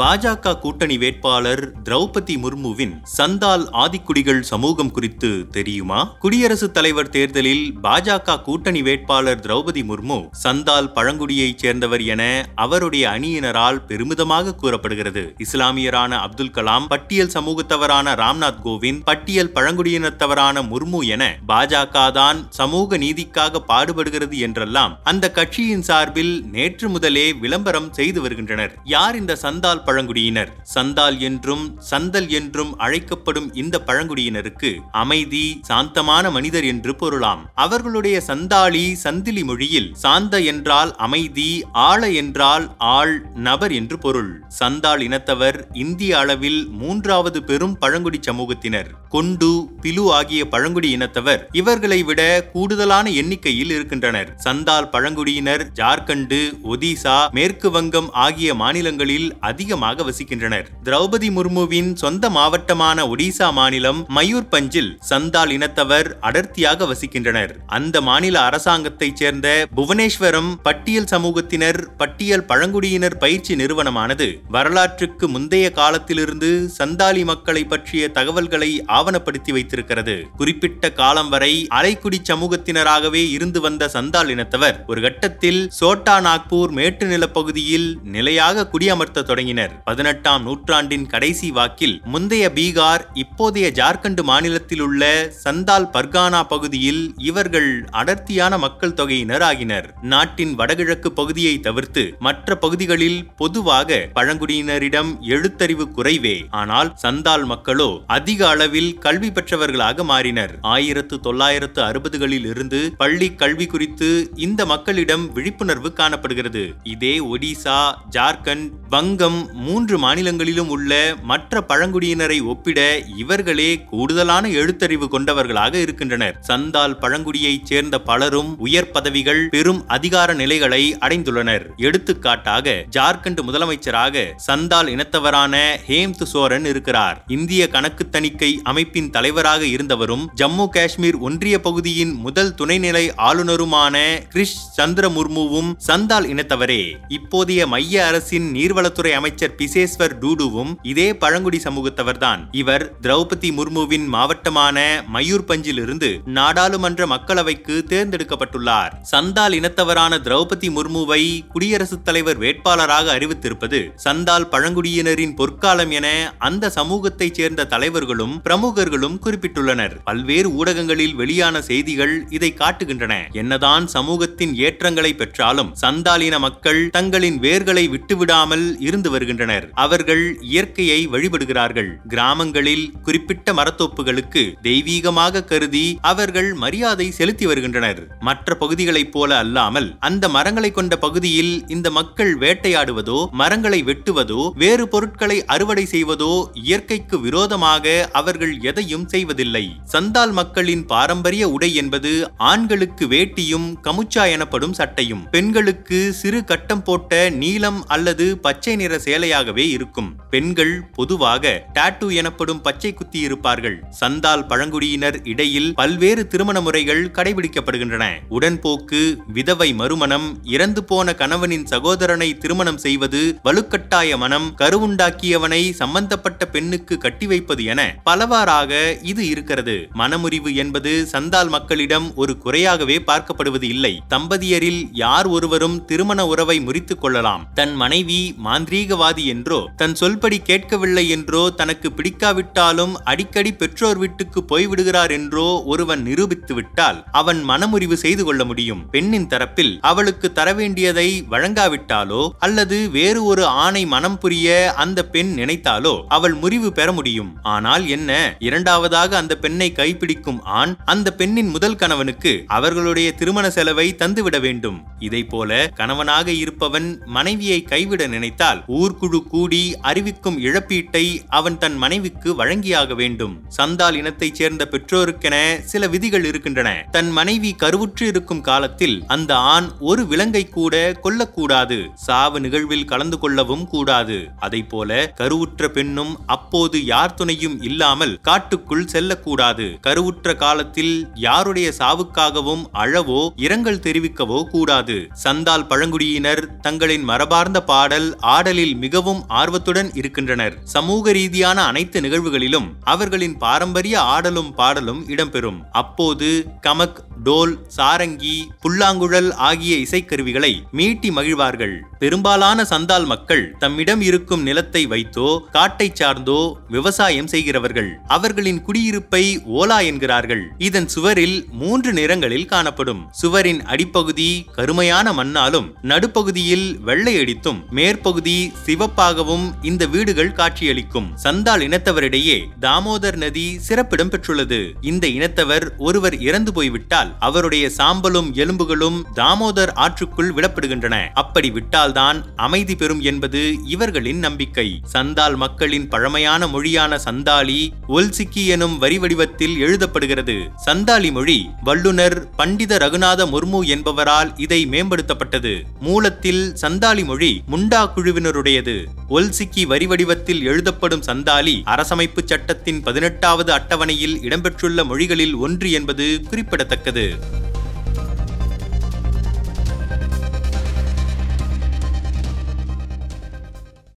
பாஜக கூட்டணி வேட்பாளர் திரௌபதி முர்முவின் சந்தால் ஆதிக்குடிகள் சமூகம் குறித்து தெரியுமா? குடியரசுத் தலைவர் தேர்தலில் பாஜக கூட்டணி வேட்பாளர் திரௌபதி முர்மு சந்தால் பழங்குடியைச் சேர்ந்தவர் என அவருடைய அணியினரால் பெருமிதமாக கூறப்படுகிறது. இஸ்லாமியரான அப்துல் கலாம் பட்டியல் சமூகத்தவரான ராம்நாத் கோவிந்த் பட்டியல் பழங்குடியினத்தவரான முர்மு என பாஜக தான் சமூக நீதிக்காக பாடுபடுகிறது என்றெல்லாம் அந்த கட்சியின் சார்பில் நேற்று முதலே விளம்பரம் செய்து வருகின்றனர். யார் இந்த சந்தால் பழங்குடியினர். சந்தால் என்றும் சந்தல் என்றும் அழைக்கப்படும் இந்த பழங்குடியினருக்கு அமைதி சாந்தமான மனிதர் என்று பொருளாம். அவர்களுடைய சந்தாளி சந்திலி மொழியில் சாந்த என்றால் அமைதி ஆழ என்றால் ஆள் நபர் என்று பொருள். சந்தால் இனத்தவர் இந்திய அளவில் மூன்றாவது பெரும் பழங்குடி சமூகத்தினர். கொண்டு பிலு ஆகிய பழங்குடி இனத்தவர் இவர்களை விட கூடுதலான எண்ணிக்கையில் இருக்கின்றனர். சந்தால் பழங்குடியினர் ஜார்க்கண்டு ஒடிசா மேற்கு வங்கம் ஆகிய மாநிலங்களில் அதிகமாக வசிக்கின்றனர். திரௌபதி முர்முவின் சொந்த மாவட்டமான ஒடிசா மாநிலம் மயூர் பஞ்சில் சந்தால் இனத்தவர் அடர்த்தியாக வசிக்கின்றனர். அந்த மாநில அரசாங்கத்தைச் சேர்ந்த புவனேஸ்வரம் பட்டியல் சமூகத்தினர் பட்டியல் பழங்குடியினர் பயிற்சி நிறுவனமானது வரலாற்றுக்கு முந்தைய காலத்திலிருந்து சந்தாலி மக்களை பற்றிய தகவல்களை ஆவணப்படுத்தி வைத்திருக்கிறது. குறிப்பிட்ட காலம் வரை அரைக்குடி சமூகத்தினராகவே இருந்து வந்த சந்தால் இனத்தவர் ஒரு கட்டத்தில் சோட்டா நாக்பூர் மேட்டு நிலப்பகுதியில் நிலையாக குடியமர்த்த தொடங்கினர். பதினெட்டாம் நூற்றாண்டின் கடைசி வாக்கில் முந்தைய பீகார் இப்போதைய ஜார்க்கண்ட் மாநிலத்தில் உள்ள சந்தால் பர்கானா பகுதியில் இவர்கள் அடர்த்தியான மக்கள் தொகையினர் ஆகினர் நாட்டின் வடகிழக்கு பகுதியை தவிர்த்து மற்ற பகுதிகளில் பொதுவாக பழங்குடியினரிடம் எழுத்தறிவு குறைவே. ஆனால் சந்தால் மக்களோ அதிக அளவில் கல்வி பெற்றவர்களாக மாறினர். ஆயிரத்து தொள்ளாயிரத்து அறுபதுகளில் இருந்து பள்ளி கல்வி குறித்து இந்த மக்களிடம் விழிப்புணர்வு காணப்படுகிறது. இதே ஒடிசா ஜார்க்கண்ட் வங்கம் மூன்று மாநிலங்களிலும் உள்ள மற்ற பழங்குடியினரை ஒப்பிட இவர்களே கூடுதலான எழுத்தறிவு கொண்டவர்களாக இருக்கின்றனர். சந்தால் பழங்குடியைச் சேர்ந்த பலரும் உயர் பதவிகள் பெரும் அதிகார நிலைகளை அடைந்துள்ளனர். எடுத்துக்காட்டாக ஜார்க்கண்ட் முதலமைச்சராக சந்தால் இனத்தவரான ஹேம்த் சோரன் இருக்கிறார். இந்திய கணக்கு தணிக்கை அமைப்பின் தலைவராக இருந்தவரும் ஜம்மு காஷ்மீர் ஒன்றிய பகுதியின் முதல் துணைநிலை ஆளுநருமான கிரிஷ் சந்திர முர்முவும் சந்தால் இனத்தவரே. இப்போதைய மைய அரசின் நீர்வளத்துறை அமைச்சர் பிசேஸ்வர் டூடுவும் இதே பழங்குடி சமூகத்தவர்தான். இவர் திரௌபதி முர்முவின் மாவட்டமான மயூர்பஞ்சில் இருந்து நாடாளுமன்ற மக்களவைக்கு தேர்ந்தெடுக்கப்பட்டுள்ளார். சந்தால் இனத்தவரான திரௌபதி முர்முவை குடியரசுத் தலைவர் வேட்பாளராக அறிவித்திருப்பது சந்தால் பழங்குடியினரின் பொற்காலம் என அந்த சமூகத்தைச் சேர்ந்த தலைவர்களும் பிரமுகர்களும் குறிப்பிட்டுள்ளனர். பல்வேறு ஊடகங்களில் வெளியான செய்திகள் இதை காட்டுகின்றன. என்னதான் சமூகத்தின் ஏற்றங்களை பெற்றாலும் சந்தாலின மக்கள் தங்களின் வேர்களை விட்டுவிடாமல் இருந்து வருகின்றனர் அவர்கள் இயற்கையை வழிபடுகிறார்கள். கிராமங்களில் குறிப்பிட்ட மரத்தோப்புகளுக்கு தெய்வீகமாக கருதி அவர்கள் மரியாதை செலுத்தி வருகின்றனர். மற்ற பகுதிகளைப் போல அல்லாமல் அந்த மரங்களை கொண்ட பகுதியில் இந்த மக்கள் வேட்டையாடுவதோ மரங்களை வெட்டுவதோ வேறு பொருட்களை அறுவடை செய்வதோ இயற்கைக்கு விரோதமாக அவர்கள் எதையும் செய்வதில்லை. சந்தால் மக்களின் பாரம்பரிய உடை என்பது ஆண்களுக்கு வேட்டியும் கமுச்சா எனப்படும் சட்டையும். பெண்களுக்கு சிறு கட்டம் போட்ட நீலம் அல்லது பச்சை நிற வேலையாகவே இருக்கும். பெண்கள் பொதுவாக டாட்டூ எனப்படும் பச்சை குத்தி இருப்பார்கள். சந்தால் பழங்குடியினர் இடையில் பல்வேறு திருமண முறைகள் கடைபிடிக்கப்படுகின்றன. உடன்போக்கு விதவை மறுமணம் இறந்து போன கணவனின் சகோதரனை திருமணம் செய்வது வலுக்கட்டாய மனம் கருவுண்டாக்கியவனை சம்பந்தப்பட்ட பெண்ணுக்கு கட்டி வைப்பது என பலவாறாக இது இருக்கிறது. மனமுறிவு என்பது சந்தால் மக்களிடம் ஒரு குறையாகவே பார்க்கப்படுவது இல்லை. தம்பதியரில் யார் ஒருவரும் திருமண உறவை முறித்துக் கொள்ளலாம். தன் மனைவி மாந்திரீகவாதி என்றோ தன் சொல்படி கேட்கவில்லை என்றோ தனக்கு பிடிக்காவிட்டாலும் அடிக்கடி பெற்றோர் வீட்டுக்கு போய்விடுகிறார் என்றோ ஒருவன் நிரூபித்து விட்டால் அவன் மனமுறிவு செய்து கொள்ள முடியும். பெண்ணின் தரப்பில் அவளுக்கு தர வேண்டியதை வழங்காவிட்டாலோ அல்லது வேறு ஒரு ஆணை மனம் புரிய அந்த பெண் நினைத்தாலோ அவள் முறிவு பெற முடியும். ஆனால் என்ன? இரண்டாவதாக அந்த பெண்ணை கைப்பிடிக்கும் ஆண் அந்த பெண்ணின் முதல் கணவனுக்கு அவர்களுடைய திருமண செலவை தந்துவிட வேண்டும். இதை போல கணவனாக இருப்பவன் மனைவியை கைவிட நினைத்தால் ஊர் குழு கூடி அறிவிக்கும் இழப்பீட்டை அவன் தன் மனைவிக்கு வழங்கியாக வேண்டும். சந்தால் இனத்தைச் சேர்ந்த பெற்றோருக்கென சில விதிகள் இருக்கின்றன. தன் மனைவி கருவுற்று இருக்கும் காலத்தில் அந்த ஆண் ஒரு விலங்கை கூட கொல்லக்கூடாது. சாவு நிகழ்வில் கலந்து கொள்ளவும் கூடாது. அதை போல கருவுற்ற பெண்ணும் அப்போது யார் துணையும் இல்லாமல் காட்டுக்குள் செல்லக்கூடாது. கருவுற்ற காலத்தில் யாருடைய சாவுக்காகவும் அழவோ இரங்கல் தெரிவிக்கவோ கூடாது. சந்தால் பழங்குடியினர் தங்களின் மரபார்ந்த பாடல் ஆடலில் மிக மிகவும் ஆர்வத்துடன் இருக்கின்றனர். சமூக ரீதியான அனைத்து நிகழ்வுகளிலும் அவர்களின் பாரம்பரிய ஆடலும் பாடலும் இடம்பெறும். அப்போது கமக் டோல் சாரங்கி புல்லாங்குழல் ஆகிய இசைக்கருவிகளை மீட்டி மகிழ்வார்கள். பெரும்பாலான சந்தால் மக்கள் தம்மிடம் இருக்கும் நிலத்தை வைத்தோ காட்டை சார்ந்தோ விவசாயம் செய்கிறவர்கள். அவர்களின் குடியிருப்பை ஓலா என்கிறார்கள். இதன் சுவரில் மூன்று நிறங்களில் காணப்படும். சுவரின் அடிப்பகுதி கருமையான மண்ணாலும் நடுப்பகுதியில் வெள்ளை அடித்தும் மேற்பகுதி சிவப்பாகவும் இந்த வீடுகள் காட்சியளிக்கும். சந்தால் இனத்தவரிடையே தாமோதர் நதி சிறப்பிடம் பெற்றுள்ளது. இந்த இனத்தவர் ஒருவர் இறந்து போய்விட்டால் அவருடைய சாம்பலும் எலும்புகளும் தாமோதர் ஆற்றுக்குள் விடப்படுகின்றன. அப்படி விட்டால்தான் அமைதி பெறும் என்பது இவர்களின் நம்பிக்கை. சந்தால் மக்களின் பழமையான மொழியான சந்தாலி ஒல்சிக்கி எனும் வரி வடிவத்தில் எழுதப்படுகிறது. சந்தாலி மொழி வல்லுனர் பண்டித ரகுநாத முர்மு என்பவரால் இதை மேம்படுத்தப்பட்டது. மூலத்தில் சந்தாலி மொழி முண்டா குழுவினருடைய தொடங்கியது ஒல்சிக்கி வரி வடிவத்தில் எழுதப்படும் சந்தாலி அரசமைப்பு சட்டத்தின் பதினெட்டாவது அட்டவணையில் இடம்பெற்றுள்ள மொழிகளில் ஒன்று என்பது குறிப்பிடத்தக்கது.